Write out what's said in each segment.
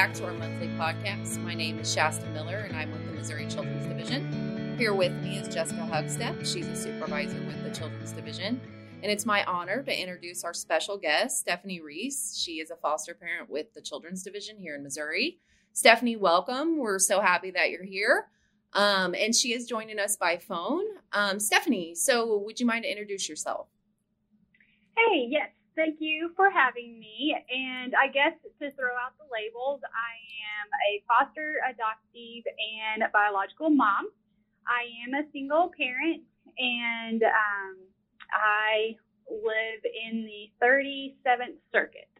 Back to our monthly podcast. My name is Shasta Miller, and I'm with the Missouri Children's Division. Here with me is Jessica Hugstep. She's a supervisor with the Children's Division. And it's my honor to introduce our special guest, Stephanie Reese. She is a foster parent with the Children's Division here in Missouri. Stephanie, welcome. We're so happy that you're here. Um, and she is joining us by phone. Um, Stephanie, so would you mind to introduce yourself? Hey, yes. Thank you for having me. And I guess to throw out the labels, I am a foster, adoptive, and biological mom. I am a single parent, and um, I live in the 37th Circuit.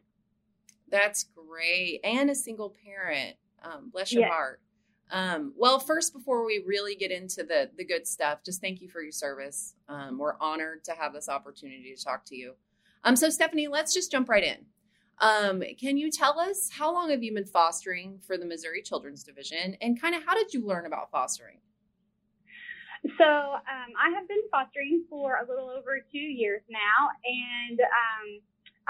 That's great. And a single parent. Um, bless your yes. heart. Um, well, first, before we really get into the the good stuff, just thank you for your service. Um, we're honored to have this opportunity to talk to you. Um, so, Stephanie, let's just jump right in. Um, can you tell us how long have you been fostering for the Missouri Children's Division, and kind of how did you learn about fostering? So, um, I have been fostering for a little over two years now, and um,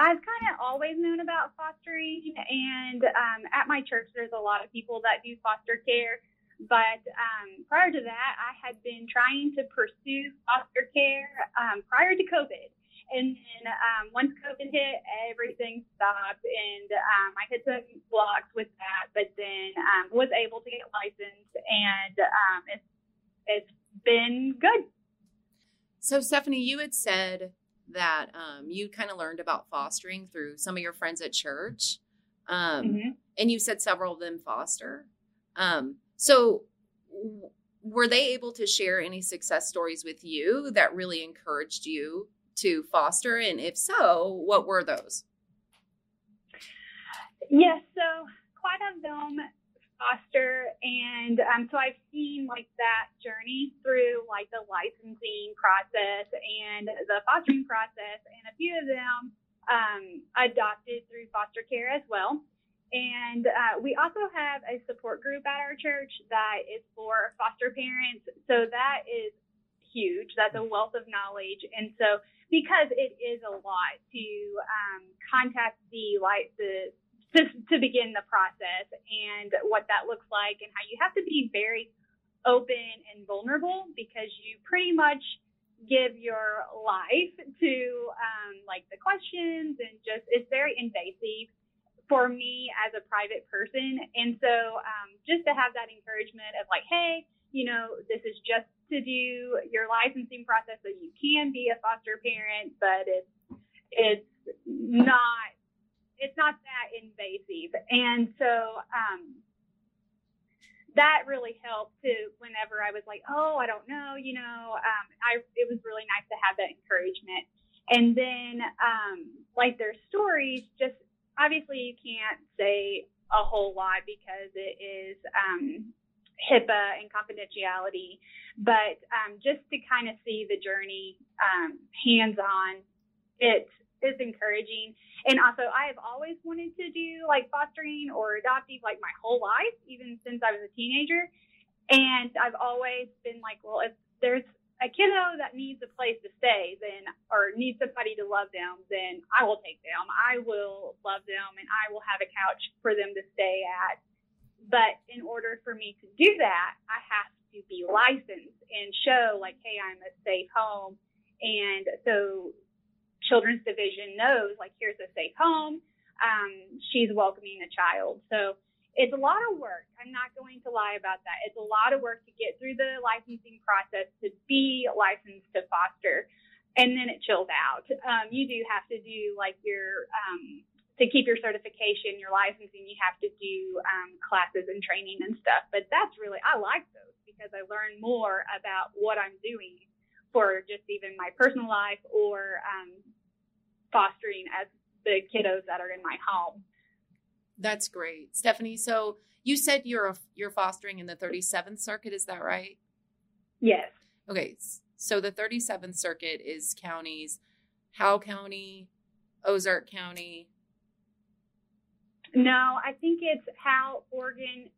I've kind of always known about fostering. And um, at my church, there's a lot of people that do foster care. But um, prior to that, I had been trying to pursue foster care um, prior to COVID. And then um, once COVID hit, everything stopped, and um, I hit some blocks with that. But then um, was able to get licensed, and um, it's it's been good. So, Stephanie, you had said that um, you kind of learned about fostering through some of your friends at church, um, mm-hmm. and you said several of them foster. so, w- were they able to share any success stories with you that really encouraged you to foster? And if so, what were those? Yes, so quite of them foster and um, so i've seen like that journey through like the licensing process and the fostering process and a few of them um, adopted through foster care as well and uh, we also have a support group at our church that is for foster parents so that is huge. That's a wealth of knowledge. And so because it is a lot to um, contact the like the to, to begin the process and what that looks like and how you have to be very open and vulnerable because you pretty much give your life to um, like the questions and just it's very invasive for me as a private person. And so um, just to have that encouragement of like hey you know this is just to do your licensing process so you can be a foster parent, but it's it's not it's not that invasive. And so um, that really helped too whenever I was like, oh, I don't know, you know, um, I it was really nice to have that encouragement. And then um, like their stories, just obviously you can't say a whole lot because it is um, HIPAA and confidentiality, but um, just to kind of see the journey um, hands on, it is encouraging. And also, I have always wanted to do like fostering or adoptive like my whole life, even since I was a teenager. And I've always been like, well, if there's a kiddo that needs a place to stay, then or needs somebody to love them, then I will take them. I will love them, and I will have a couch for them to stay at but in order for me to do that, I have to be licensed and show like, hey, I'm a safe home. And so children's division knows like, here's a safe home. Um, she's welcoming a child. So it's a lot of work. I'm not going to lie about that. It's a lot of work to get through the licensing process to be licensed to foster. And then it chills out. Um, you do have to do like your um, to keep your certification, your licensing, you have to do um, classes and training and stuff. But that's really, I like those because I learn more about what I'm doing for just even my personal life or um, fostering as the kiddos that are in my home. That's great, Stephanie. So you said you're a, you're fostering in the 37th Circuit, is that right? Yes. Okay, so the 37th Circuit is counties, Howell County, Ozark County, no, I think it's Howell, Oregon,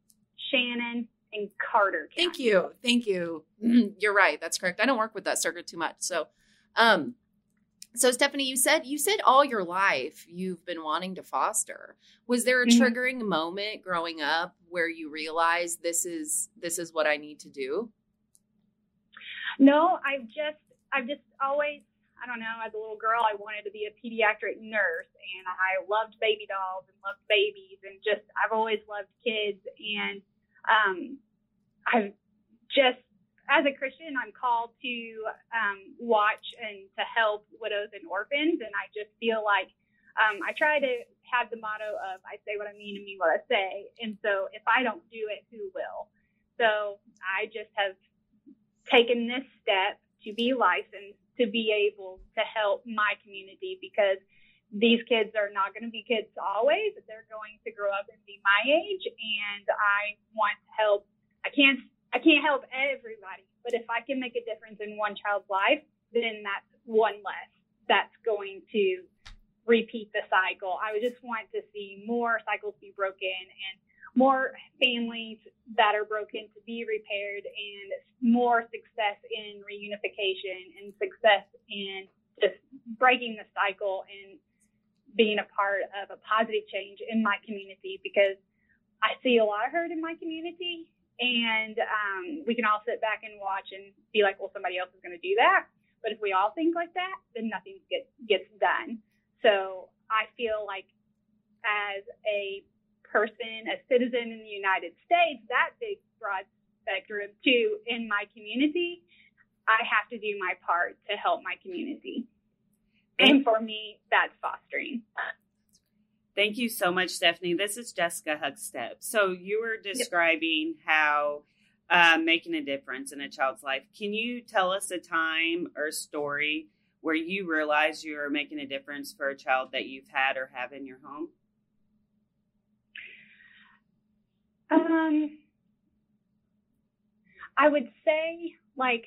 Shannon, and Carter. County. Thank you. Thank you. You're right. That's correct. I don't work with that circuit too much. So, um, So Stephanie, you said you said all your life you've been wanting to foster. Was there a mm-hmm. triggering moment growing up where you realized this is this is what I need to do? No, I've just I've just always I don't know, as a little girl I wanted to be a pediatric nurse and I loved baby dolls and loved babies and just I've always loved kids and um I've just as a Christian, I'm called to um, watch and to help widows and orphans. And I just feel like um, I try to have the motto of I say what I mean and mean what I say. And so if I don't do it, who will? So I just have taken this step to be licensed to be able to help my community because these kids are not going to be kids always. They're going to grow up and be my age. And I want to help. I can't I can't help everybody, but if I can make a difference in one child's life, then that's one less that's going to repeat the cycle. I would just want to see more cycles be broken and more families that are broken to be repaired and more success in reunification and success in just breaking the cycle and being a part of a positive change in my community because I see a lot of hurt in my community and um, we can all sit back and watch and be like, well, somebody else is going to do that. But if we all think like that, then nothing gets gets done. So I feel like as a person, a citizen in the United States, that big broad spectrum too in my community, I have to do my part to help my community. And for me, that's fostering. Thank you so much, Stephanie. This is Jessica Hugstep. So you were describing how uh, making a difference in a child's life. Can you tell us a time or story where you realized you were making a difference for a child that you've had or have in your home? Um, I would say like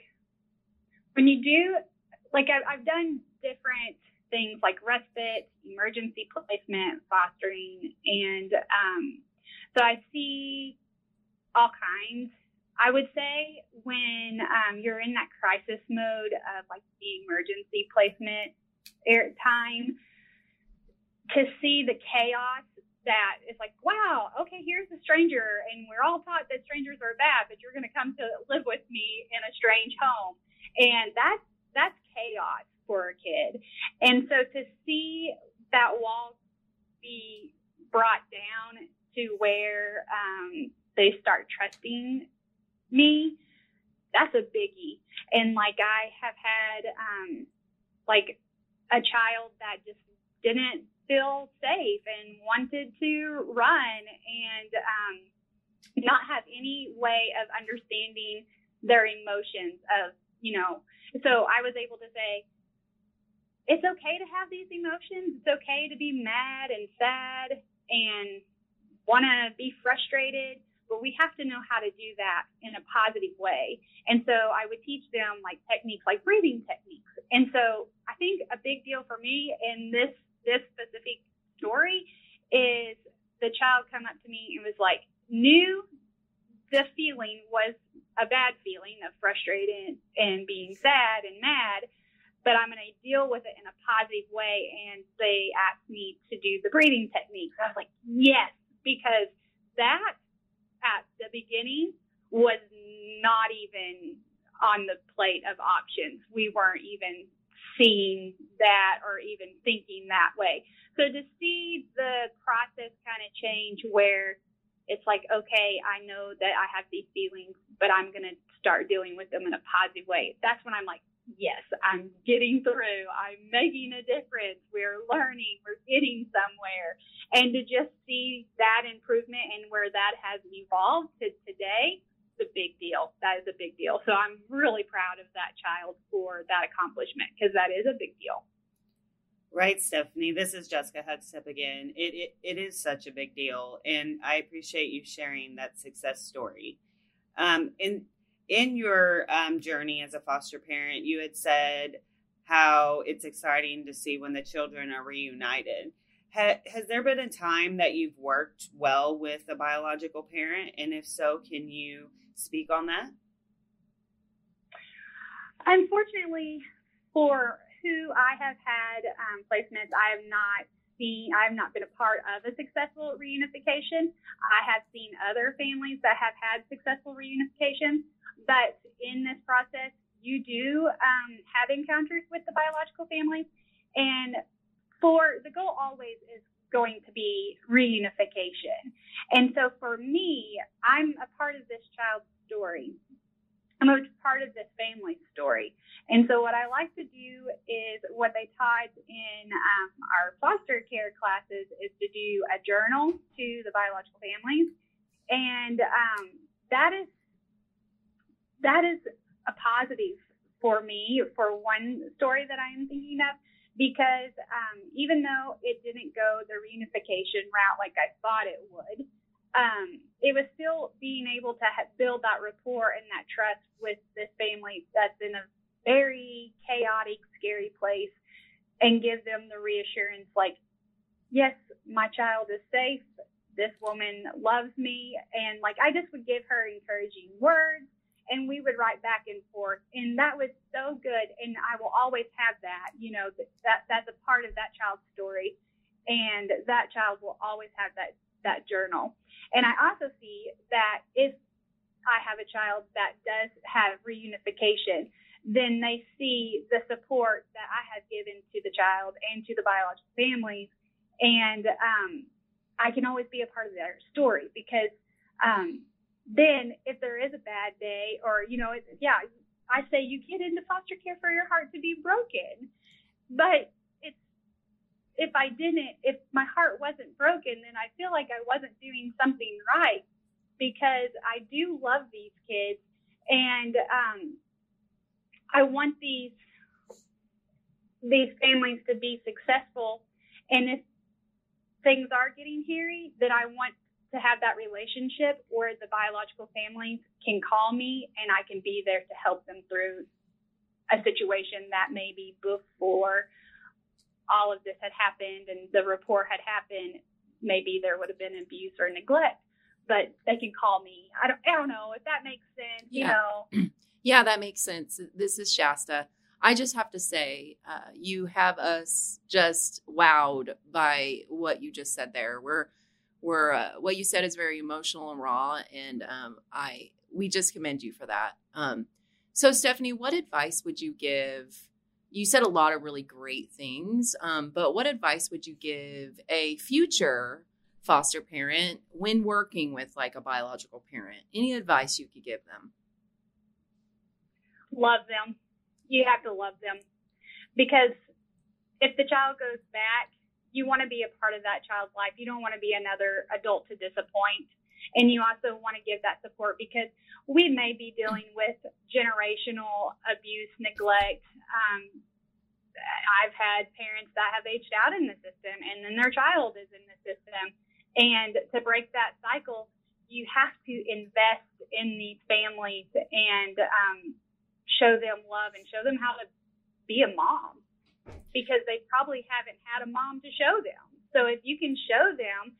when you do like I've, I've done different things like respite, emergency placement, fostering, and um, so I see all kinds. I would say when um, you're in that crisis mode of like the emergency placement time, to see the chaos that is like, wow, okay, here's a stranger, and we're all taught that strangers are bad, but you're going to come to live with me in a strange home, and that's that's chaos for a kid. And so to see that wall be brought down to where um, they start trusting me, that's a biggie. And like I have had um, like a child that just didn't feel safe and wanted to run and um, not have any way of understanding their emotions of you know so i was able to say it's okay to have these emotions. It's okay to be mad and sad and want to be frustrated, but we have to know how to do that in a positive way. And so I would teach them like techniques like breathing techniques. And so I think a big deal for me in this this specific story is the child come up to me and was like, knew the feeling was a bad feeling of frustrated and being sad and mad, but I'm going to deal with it in a positive way. And they asked me to do the breathing techniques. I was like, yes, because that at the beginning was not even on the plate of options. We weren't even seeing that or even thinking that way. So to see the process kind of change where it's like, okay, I know that I have these feelings, but I'm going to start dealing with them in a positive way. That's when I'm like, yes, I'm getting through. I'm making a difference. We're learning. We're getting somewhere. And to just see that improvement and where that has evolved to today, a big deal. That is a big deal. So I'm really proud of that child for that accomplishment because that is a big deal. Right, Stephanie. This is Jessica Hugstep again. It, it it is such a big deal, and I appreciate you sharing that success story. Um, and in your um, journey as a foster parent, you had said how it's exciting to see when the children are reunited. Ha- has there been a time that you've worked well with a biological parent? And if so, can you speak on that? Unfortunately, for who I have had um, placements, I have not seen, I have not been a part of a successful reunification. I have seen other families that have had successful reunification, but in this process, you do um, have encounters with the biological family, and for the goal always is going to be reunification. And so for me, I'm a part of this child's story. I'm a part of this family story. And so what I like to do is what they taught in um, our foster care classes is to do a journal to the biological families, and um, that is that is a positive for me for one story that I am thinking of because um, even though it didn't go the reunification route like I thought it would, um, it was still being able to ha- build that rapport and that trust with this family that's in a very chaotic, scary place and give them the reassurance like, yes, my child is safe. This woman loves me. And like, I just would give her encouraging words and we would write back and forth. And that was so good. And I will always have that, you know, that, that that's a part of that child's story. And that child will always have that, that journal. And I also see that if I have a child that does have reunification, then they see the support that I have given to the child and to the biological families. And um, I can always be a part of their story because um, then if there is a bad day or, you know, yeah, I say you get into foster care for your heart to be broken. But it's, if I didn't, if my heart wasn't broken, then I feel like I wasn't doing something right because I do love these kids. And um, I want these these families to be successful, and if things are getting hairy, then I want to have that relationship where the biological families can call me and I can be there to help them through a situation that maybe before all of this had happened and the report had happened, maybe there would have been abuse or neglect. But they can call me. I don't. I don't know if that makes sense. Yeah. You know. Yeah, that makes sense. This is Shasta. I just have to say, uh, you have us just wowed by what you just said there. We're, we're, uh, what you said is very emotional and raw, and um, I, we just commend you for that. Um, so, Stephanie, what advice would you give? You said a lot of really great things, um, but what advice would you give a future foster parent when working with like a biological parent? Any advice you could give them? love them. You have to love them because if the child goes back, you want to be a part of that child's life. You don't want to be another adult to disappoint. And you also want to give that support because we may be dealing with generational abuse, neglect. Um, I've had parents that have aged out in the system and then their child is in the system. And to break that cycle, you have to invest in these families and um, show them love and show them how to be a mom because they probably haven't had a mom to show them. So if you can show them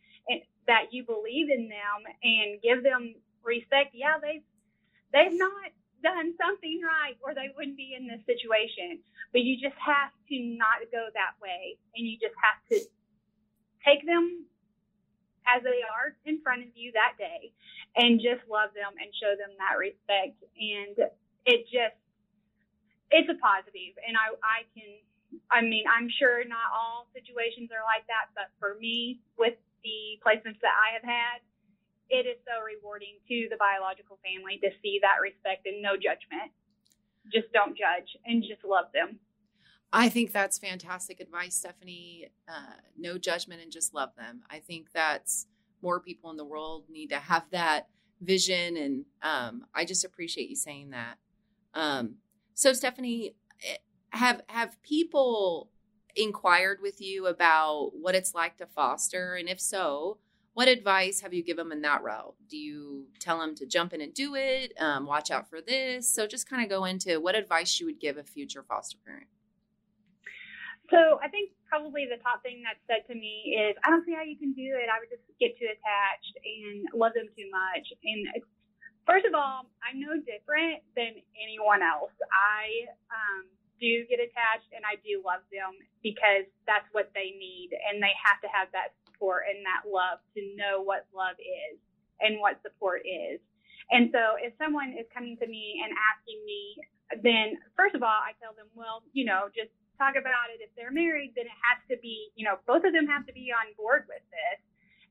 that you believe in them and give them respect, yeah, they've they've not done something right or they wouldn't be in this situation. But you just have to not go that way and you just have to take them as they are in front of you that day and just love them and show them that respect and it just it's a positive and I I can I mean I'm sure not all situations are like that but for me with the placements that I have had it is so rewarding to the biological family to see that respect and no judgment just don't judge and just love them I think that's fantastic advice, Stephanie. Uh, no judgment and just love them. I think that's more people in the world need to have that vision, and um, I just appreciate you saying that. Um, so, Stephanie, have have people inquired with you about what it's like to foster, and if so, what advice have you given them in that route? Do you tell them to jump in and do it? Um, watch out for this. So, just kind of go into what advice you would give a future foster parent. So, I think probably the top thing that's said to me is, I don't see how you can do it. I would just get too attached and love them too much. And First of all, I'm no different than anyone else. I um, do get attached and I do love them because that's what they need and they have to have that support and that love to know what love is and what support is. And so if someone is coming to me and asking me, then first of all, I tell them, well, you know, just talk about it. If they're married, then it has to be, you know, both of them have to be on board with this.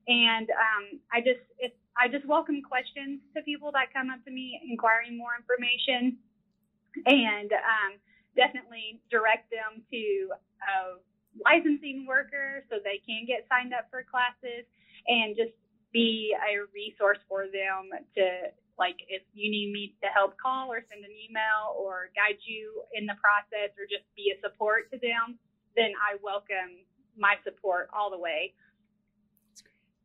And um, I just, if I just welcome questions to people that come up to me inquiring more information, and um, definitely direct them to a licensing worker so they can get signed up for classes, and just be a resource for them to like if you need me to help call or send an email or guide you in the process or just be a support to them, then I welcome my support all the way.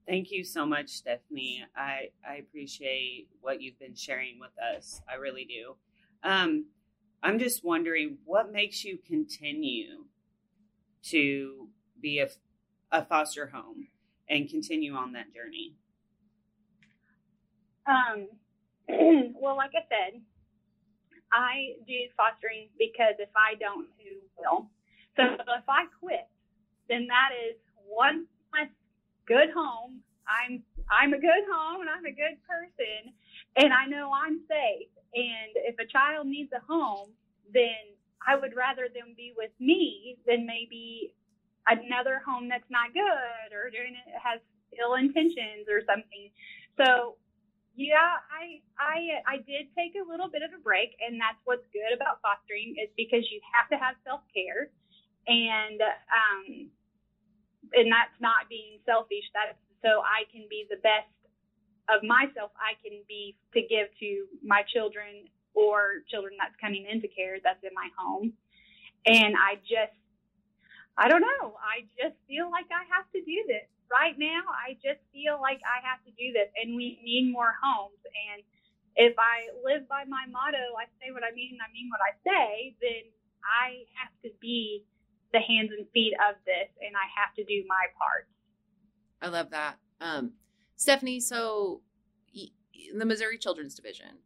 Thank you so much, Stephanie. I, I appreciate what you've been sharing with us. I really do. Um, I'm just wondering what makes you continue to be a, a foster home and continue on that journey? Um, well, like I said, I do fostering because if I don't, who will? So if I quit, then that is one less good home. I'm I'm a good home and I'm a good person, and I know I'm safe. And if a child needs a home, then I would rather them be with me than maybe another home that's not good or doing it has ill intentions or something. So yeah, I I I did take a little bit of a break, and that's what's good about fostering is because you have to have self care, and um, and that's not being selfish. That's so I can be the best of myself I can be to give to my children or children that's coming into care that's in my home, and I just I don't know. I just feel like I have to do this right now, I just feel like I have to do this, and we need more homes. And if I live by my motto, I say what I mean, I mean what I say, then I have to be the hands and feet of this, and I have to do my part. I love that. Um, Stephanie, so the Missouri Children's Division,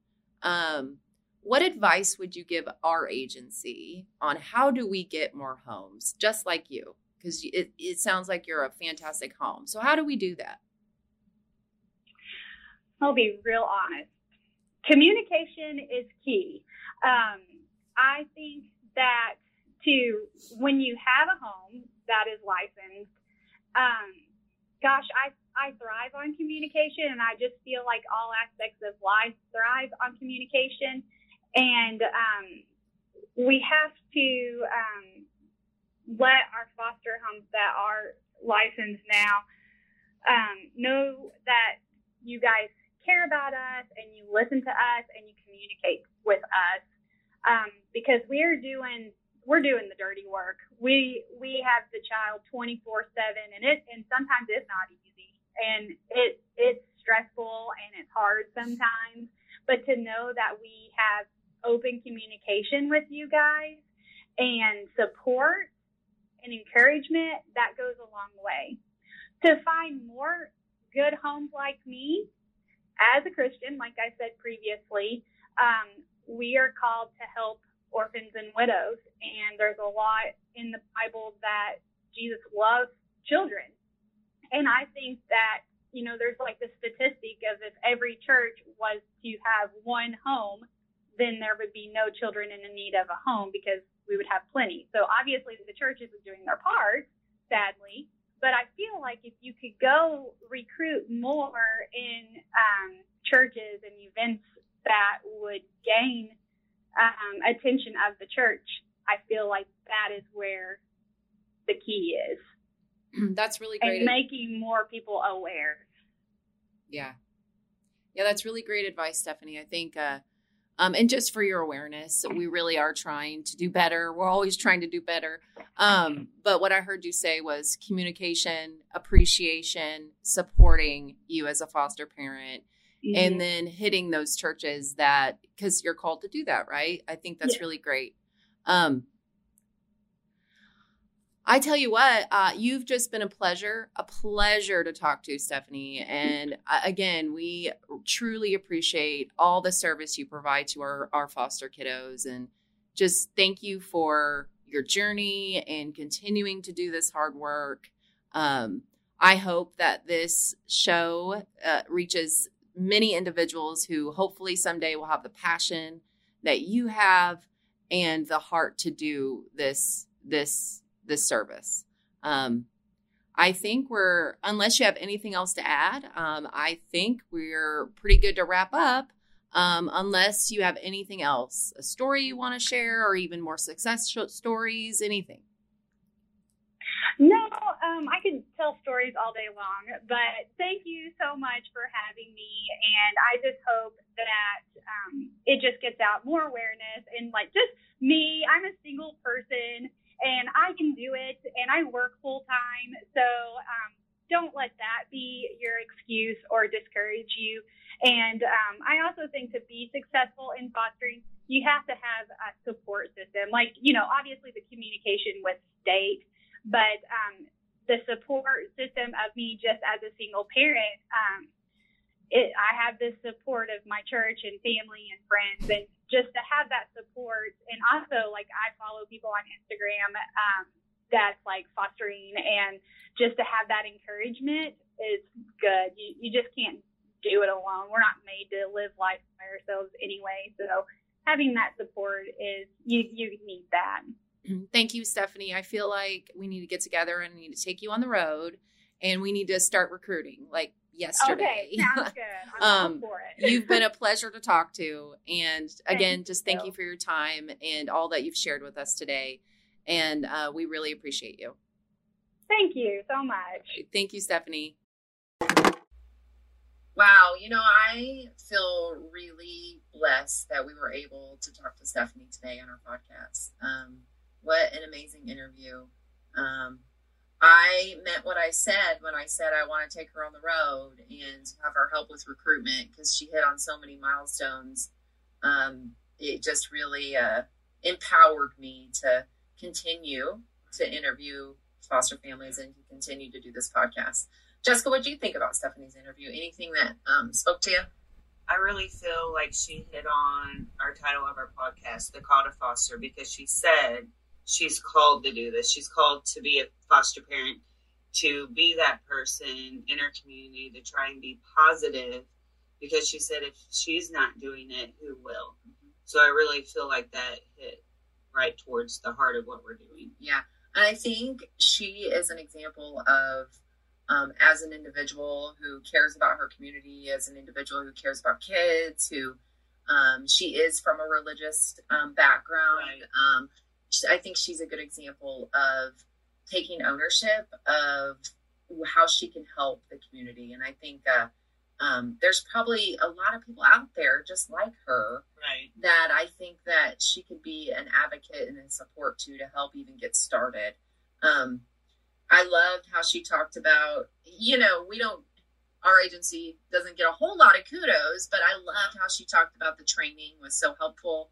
um, what advice would you give our agency on how do we get more homes just like you? because it, it sounds like you're a fantastic home. So, how do we do that? I'll be real honest. Communication is key. Um, I think that to when you have a home that is licensed, um, gosh, I I thrive on communication, and I just feel like all aspects of life thrive on communication, and um, we have to um, let our foster homes that are licensed now um, know that you guys care about us and you listen to us and you communicate with us um, because we're doing we're doing the dirty work. We we have the child 24 seven and it and sometimes it's not easy and it it's stressful and it's hard sometimes. But to know that we have open communication with you guys and support and encouragement, that goes a long way. To find more good homes like me, as a Christian, like I said previously, um, we are called to help orphans and widows. And there's a lot in the Bible that Jesus loves children. And I think that, you know, there's like the statistic of if every church was to have one home, then there would be no children in the need of a home because we would have plenty. So obviously the churches are doing their part, sadly. But I feel like if you could go recruit more in um, churches and events that would gain um, attention of the church, I feel like that is where the key is. That's really great. And making more people aware. Yeah. Yeah, that's really great advice, Stephanie. I think uh, um, and just for your awareness, we really are trying to do better. We're always trying to do better. Um, but what I heard you say was communication, appreciation, supporting you as a foster parent, mm-hmm. and then hitting those churches that, because you're called to do that, right? I think that's yeah. really great. Um, I tell you what, uh, you've just been a pleasure, a pleasure to talk to, Stephanie. And uh, again, we truly appreciate all the service you provide to our, our foster kiddos. And just thank you for your journey and continuing to do this hard work. Um, I hope that this show uh, reaches many individuals who hopefully someday will have the passion that you have and the heart to do this this this service. Um, I think we're unless you have anything else to add, um, I think we're pretty good to wrap up. Um, unless you have anything else, a story you want to share, or even more success stories, anything. No, um, I can tell stories all day long, but thank you so much for having me. And I just hope that um, it just gets out more awareness and like just me, I'm a single person and I can do it and I work full time. So um, don't let that be your excuse or discourage you. And um, I also think to be successful in fostering, you have to have a support system. Like, you know, obviously the communication with state but um, the support system of me just as a single parent, um, it, I have the support of my church and family and friends, and just to have that support, and also like I follow people on Instagram um, that's like fostering, and just to have that encouragement is good. You you just can't do it alone. We're not made to live life by ourselves anyway, so having that support is you you need that. Thank you, Stephanie. I feel like we need to get together and need to take you on the road and we need to start recruiting like yesterday. Okay, sounds good. I'm um, you've been a pleasure to talk to. And again, thank just thank you. you for your time and all that you've shared with us today. And uh, we really appreciate you. Thank you so much. Thank you, Stephanie. Wow, you know, I feel really blessed that we were able to talk to Stephanie today on our podcast. Um, what an amazing interview. Um, I meant what I said when I said I want to take her on the road and have her help with recruitment because she hit on so many milestones. Um, it just really uh, empowered me to continue to interview foster families and to continue to do this podcast. Jessica, what do you think about Stephanie's interview? Anything that um, spoke to you? I really feel like she hit on our title of our podcast, The Call to Foster, because she said she's called to do this. She's called to be a foster parent, to be that person in her community, to try and be positive, because she said if she's not doing it, who will? Mm-hmm. So I really feel like that hit right towards the heart of what we're doing. Yeah. And I think she is an example of, um, as an individual who cares about her community, as an individual who cares about kids, who um, she is from a religious um, background. Right. I think she's a good example of taking ownership of how she can help the community. And I think uh, um, there's probably a lot of people out there just like her right. that I think that she could be an advocate and a support to to help even get started. Um, I loved how she talked about, you know, we don't, our agency doesn't get a whole lot of kudos, but I loved how she talked about the training was so helpful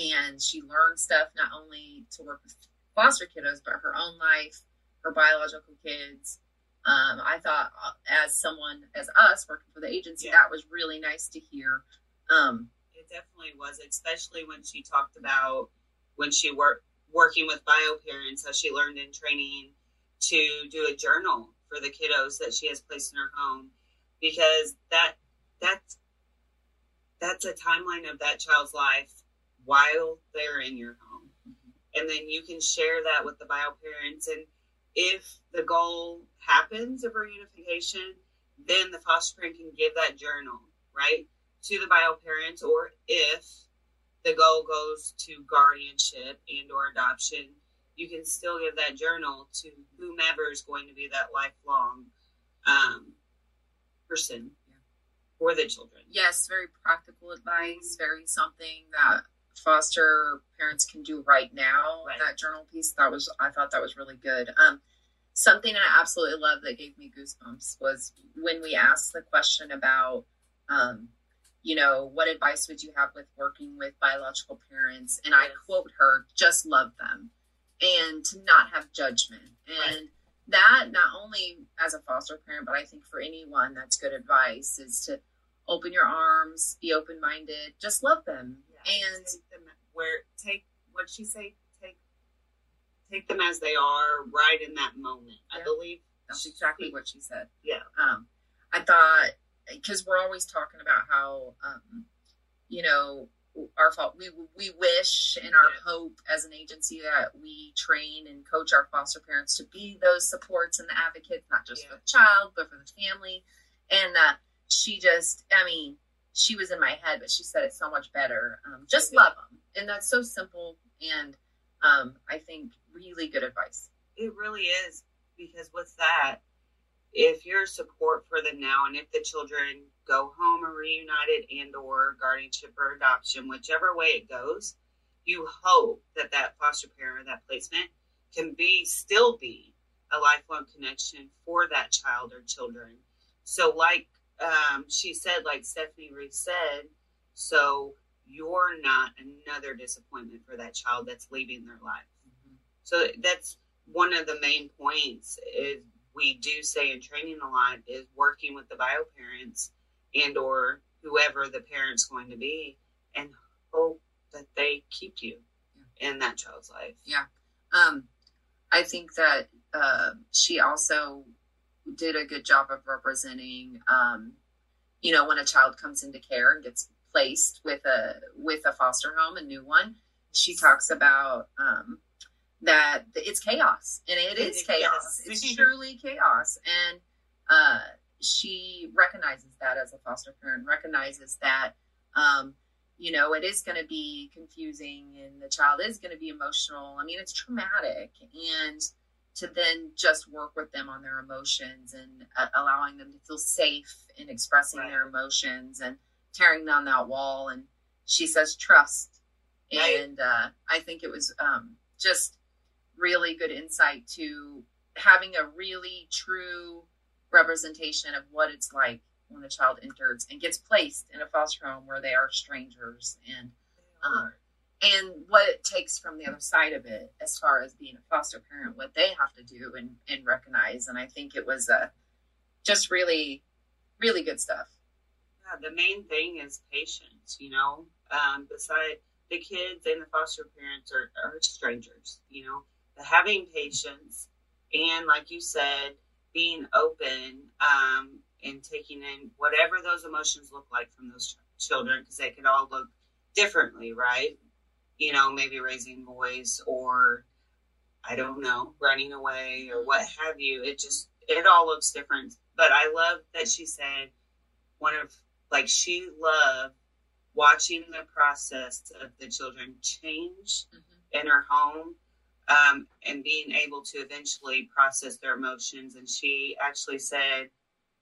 and she learned stuff not only to work with foster kiddos, but her own life, her biological kids. Um, I thought, uh, as someone, as us working for the agency, yeah. that was really nice to hear. Um, it definitely was, especially when she talked about when she worked working with bio parents, how she learned in training to do a journal for the kiddos that she has placed in her home, because that that's that's a timeline of that child's life while they're in your home. Mm-hmm. And then you can share that with the bio parents. And if the goal happens of reunification, then the foster parent can give that journal, right, to the bio parents. Or if the goal goes to guardianship and or adoption, you can still give that journal to whomever is going to be that lifelong um, person for the children. Yes, very practical advice, very something that foster parents can do right now. Right. That journal piece that was I thought that was really good. Um, something I absolutely love that gave me goosebumps was when we asked the question about, um, you know, what advice would you have with working with biological parents? And I quote her, "Just love them," and to not have judgment. And right. that not only as a foster parent, but I think for anyone, that's good advice is to open your arms, be open minded, just love them and take them where take what she say? Take take them as they are, right in that moment. I believe That's exactly what she said. Yeah. Um, I thought because we're always talking about how, um, you know, our fault. We we wish and our Yeah. hope as an agency that we train and coach our foster parents to be those supports and the advocates, not just Yeah. for the child but for the family. And uh, she just, I mean, she was in my head, but she said it so much better. Um, just love them, and that's so simple. And um, I think really good advice. It really is because with that, if you're support for them now, and if the children go home or reunited and or guardianship or adoption, whichever way it goes, you hope that that foster parent that placement can be still be a lifelong connection for that child or children. So, like um, she said, like Stephanie Reese said, so you're not another disappointment for that child that's leaving their life. So that's one of the main points is we do say in training a lot is working with the bio parents and or whoever the parent's going to be and hope that they keep you in that child's life. Yeah. Um, I think that uh, she also did a good job of representing, um, you know, when a child comes into care and gets placed with a with a foster home, a new one. She talks about um, that it's chaos, and it is chaos. It's truly chaos, and uh, she recognizes that as a foster parent, recognizes that. Um, you know, it is going to be confusing and the child is going to be emotional. I mean, it's traumatic. And to then just work with them on their emotions and uh, allowing them to feel safe in expressing Right. their emotions and tearing down that wall. And she says, trust. Right. And uh, I think it was um, just really good insight to having a really true representation of what it's like when a child enters and gets placed in a foster home where they are strangers and um, and what it takes from the other side of it as far as being a foster parent what they have to do and, and recognize and i think it was uh, just really really good stuff Yeah, the main thing is patience, you know. Um, beside the kids and the foster parents are, are strangers, you know. Having patience and, like you said, being open um, and taking in whatever those emotions look like from those ch- children, because they could all look differently, right? You know, maybe raising boys or I don't know, running away or what have you. It just it all looks different. But I love that she said one of like she loved watching the process of the children change in her home um, and being able to eventually process their emotions. And she actually said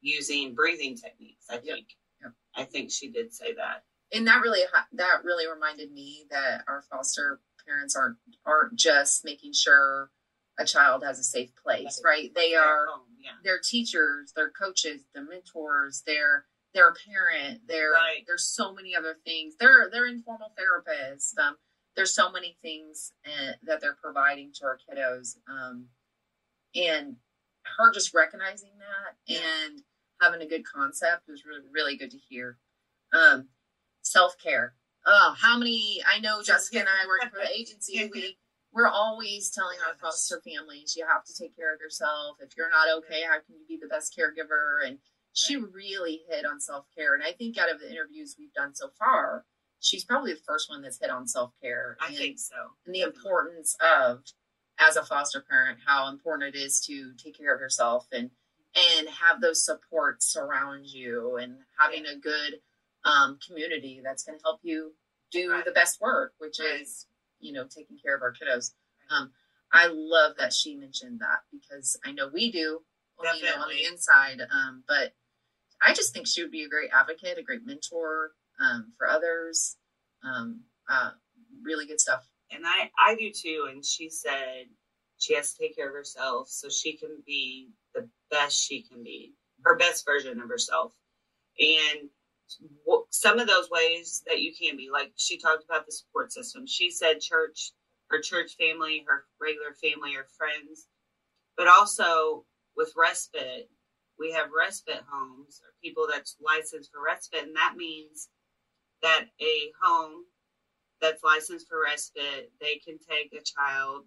using breathing techniques. I Yep. think. Yep. I think she did say that. And that really that really reminded me that our foster parents aren't aren't just making sure a child has a safe place right they are home, yeah. they're teachers, they're coaches, they're mentors, they're they're a parent, they're Right. there's so many other things. They're they're informal therapists. Um, there's so many things uh, that they're providing to our kiddos. Um, and her just recognizing that Yeah. and having a good concept was really really good to hear. Um, Self care. Oh, how many? I know Jessica and I work for the agency. We we're always telling our foster families you have to take care of yourself if you're not okay how can you be the best caregiver and she really hit on self-care and i think out of the interviews we've done so far she's probably the first one that's hit on self-care I and, think so. and the importance of as a foster parent how important it is to take care of yourself and and have those supports surround you and having a good um, community that's going to help you do Right. the best work which Right. is you know taking care of our kiddos um, i love that she mentioned that because i know we do you know, on the inside um, but i just think she would be a great advocate a great mentor um, for others um, uh, really good stuff and I I do too. And she said she has to take care of herself so she can be the best she can be, her best version of herself. And some of those ways that you can be, like she talked about the support system. She said church, her church family, her regular family, her friends, but also with respite. We have respite homes or people that's licensed for respite, and that means that a home that's licensed for respite, they can take a child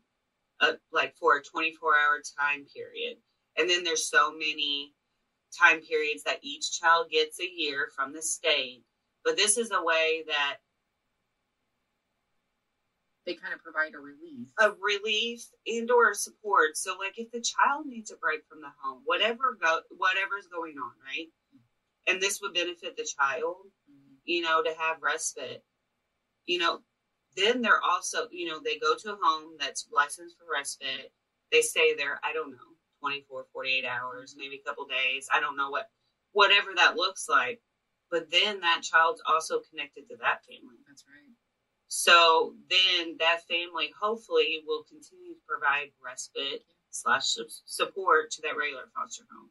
uh, like for a 24 hour time period. And then there's so many time periods that each child gets a year from the state. But this is a way that they kind of provide a relief. A relief and or support. So like if the child needs a break from the home whatever go whatever's going on right? And this would benefit the child mm-hmm. you know to have respite. You know then they're also you know they go to a home that's licensed for respite. They stay there. I don't know 24 48 hours maybe a couple days. I don't know what whatever that looks like. But then that child's also connected to that family. That's right. So then that family hopefully will continue to provide respite slash support to that regular foster home.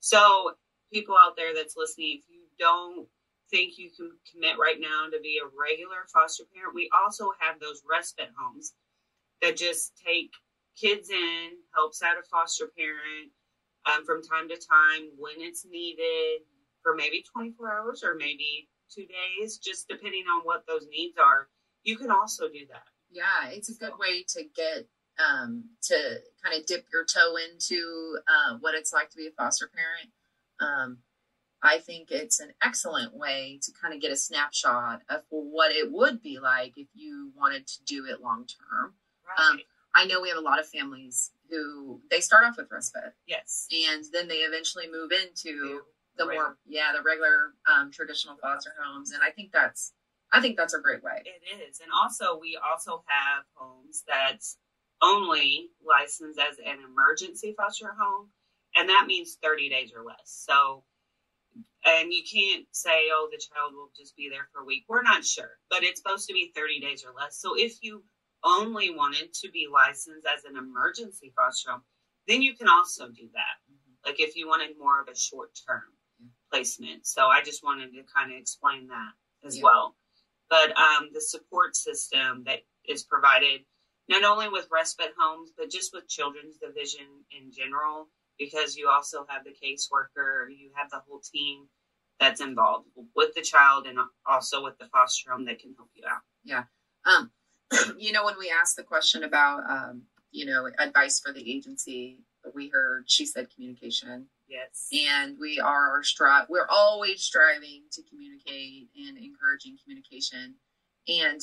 So people out there that's listening, if you don't think you can commit right now to be a regular foster parent, we also have those respite homes that just take kids in, helps out a foster parent um, from time to time when it's needed for maybe 24 hours or maybe two days, just depending on what those needs are you can also do that. Yeah, it's a good way to get um, to kind of dip your toe into uh, what it's like to be a foster parent. Um, I think it's an excellent way to kind of get a snapshot of what it would be like if you wanted to do it long term. Right. Um, I know we have a lot of families who they start off with respite. Yes. And then they eventually move into the more, yeah, the regular um, traditional foster homes. And I think that's I think that's a great way. It is. And also, we also have homes that's only licensed as an emergency foster home. And that means 30 days or less. So, and you can't say, oh, the child will just be there for a week. We're not sure, but it's supposed to be 30 days or less. So if you only wanted to be licensed as an emergency foster home, then you can also do that. Mm-hmm. Like if you wanted more of a short term mm-hmm. placement. So I just wanted to kind of explain that as yeah. well but um, the support system that is provided not only with respite homes but just with children's division in general because you also have the caseworker you have the whole team that's involved with the child and also with the foster home that can help you out yeah um, you know when we asked the question about um, you know advice for the agency we heard she said communication. Yes. And we are stri- we're always striving to communicate and encouraging communication and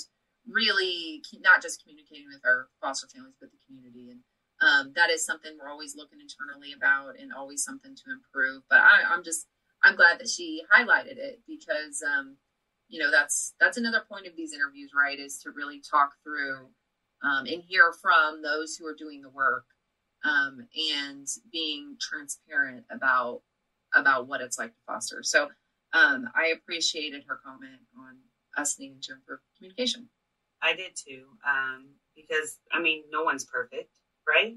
really not just communicating with our foster families but the community. And um, that is something we're always looking internally about and always something to improve. But I, am just i'm glad that she highlighted it because um, you know that's that's another point of these interviews right is to really talk through um, and hear from those who are doing the work um, and being transparent about about what it's like to foster. So um, I appreciated her comment on us needing to improve communication. I did too, um, because I mean, no one's perfect, right?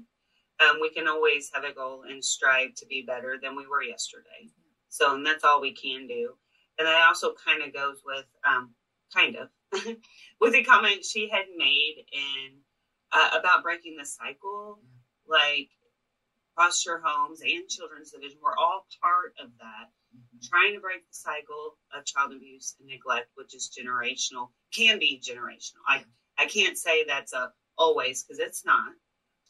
Um, we can always have a goal and strive to be better than we were yesterday. So, and that's all we can do. And that also kind of goes with, um, kind of, with the comment she had made in uh, about breaking the cycle. Like foster homes and children's division were all part of that. Mm-hmm. trying to break the cycle of child abuse and neglect which is generational can be generational. I i can't say that's a always because it's not.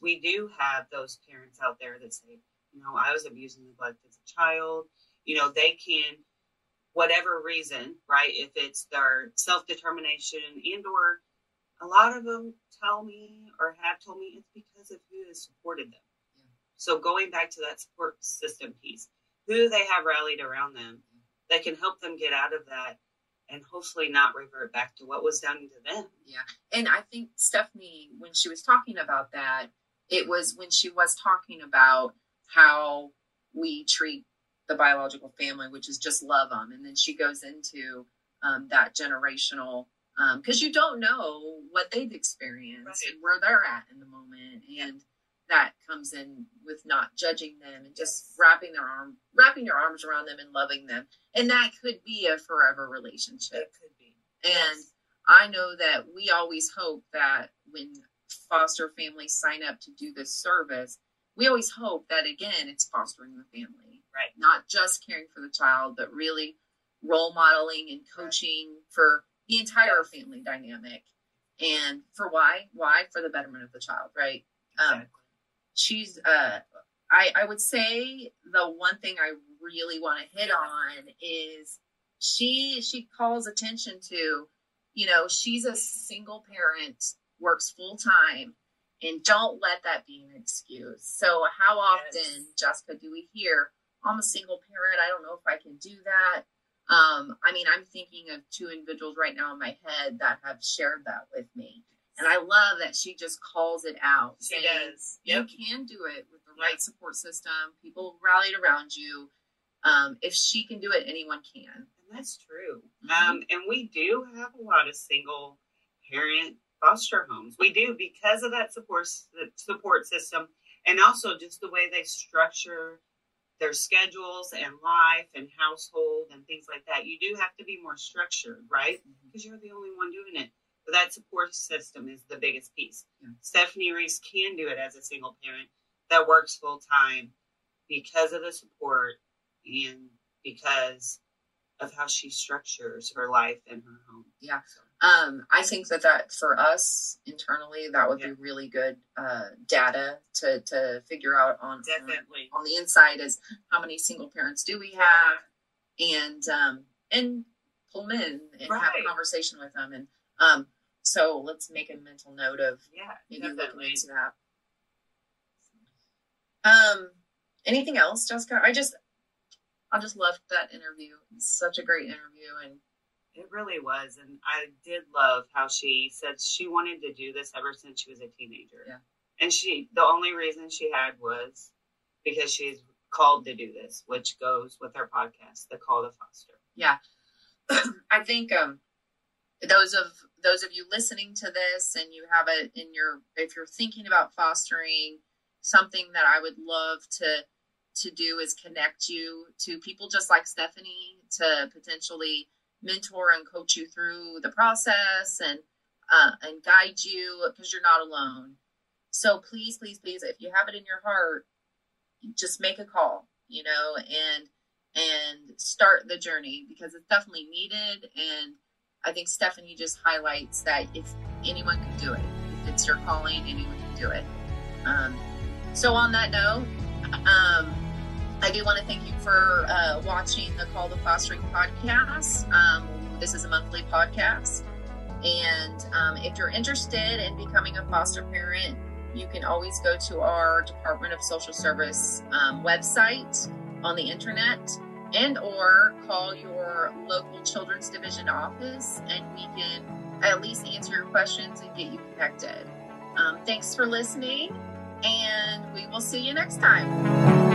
We do have those parents out there that say you know i was abused and neglected as a child. You know they can whatever reason right if it's their self-determination and or a lot of them tell me or have told me it's because of who has supported them. Yeah. So going back to that support system piece, who they have rallied around them that can help them get out of that and hopefully not revert back to what was done to them. Yeah. And I think Stephanie, when she was talking about that, it was when she was talking about how we treat the biological family, which is just love them. And then she goes into um, that generational because um, you don't know what they've experienced right. and where they're at in the moment and that comes in with not judging them and just wrapping their arm wrapping your arms around them and loving them and that could be a forever relationship it could be and yes. i know that we always hope that when foster families sign up to do this service we always hope that again it's fostering the family right not just caring for the child but really role modeling and coaching right. for the entire family dynamic And for why? Why? For the betterment of the child, right? Um, she's, uh, I, I would say the one thing I really want to hit on is she she calls attention to, you know, she's a single parent, works full time, and don't let that be an excuse. So how often, yes. Jessica, do we hear, I'm a single parent, I don't know if I can do that. Um, I mean, I'm thinking of two individuals right now in my head that have shared that with me. And I love that she just calls it out. She does. Yep. You can do it with the right support system. People rallied around you. Um, if she can do it, anyone can. And that's true. Mm-hmm. Um, and we do have a lot of single parent foster homes. We do because of that support support system, and also just the way they structure their schedules and life and household and things like that. You do have to be more structured, right? Because mm-hmm. you're the only one doing it. But that support system is the biggest piece. Yeah. Stephanie Reese can do it as a single parent that works full time because of the support and because of how she structures her life and her home. Yeah. Um, I think that that for us internally, that would yeah. be really good uh, data to to figure out on definitely on, on the inside is how many single parents do we have, and um, and pull them in and right. have a conversation with them, and um, so let's make a mental note of yeah, maybe definitely. looking into that. Um, anything else, Jessica? I just I just loved that interview. It's such a great interview and it really was. And I did love how she said she wanted to do this ever since she was a teenager. Yeah. And she, the only reason she had was because she's called to do this, which goes with our podcast, The Call to Foster. Yeah. I think, um, those of those of you listening to this and you have it in your if you're thinking about fostering something that i would love to to do is connect you to people just like stephanie to potentially mentor and coach you through the process and uh, and guide you because you're not alone. So please, please, please, if you have it in your heart, just make a call, you know, and and start the journey because it's definitely needed. And I think Stephanie just highlights that if anyone can do it, if it's your calling, anyone can do it. Um, so on that note, um, I do want to thank you for uh, watching the Call to Fostering podcast. Um, this is a monthly podcast. And um, if you're interested in becoming a foster parent, you can always go to our Department of Social Service um, website on the internet and or call your local children's division office and we can at least answer your questions and get you connected. Um, thanks for listening and we will see you next time.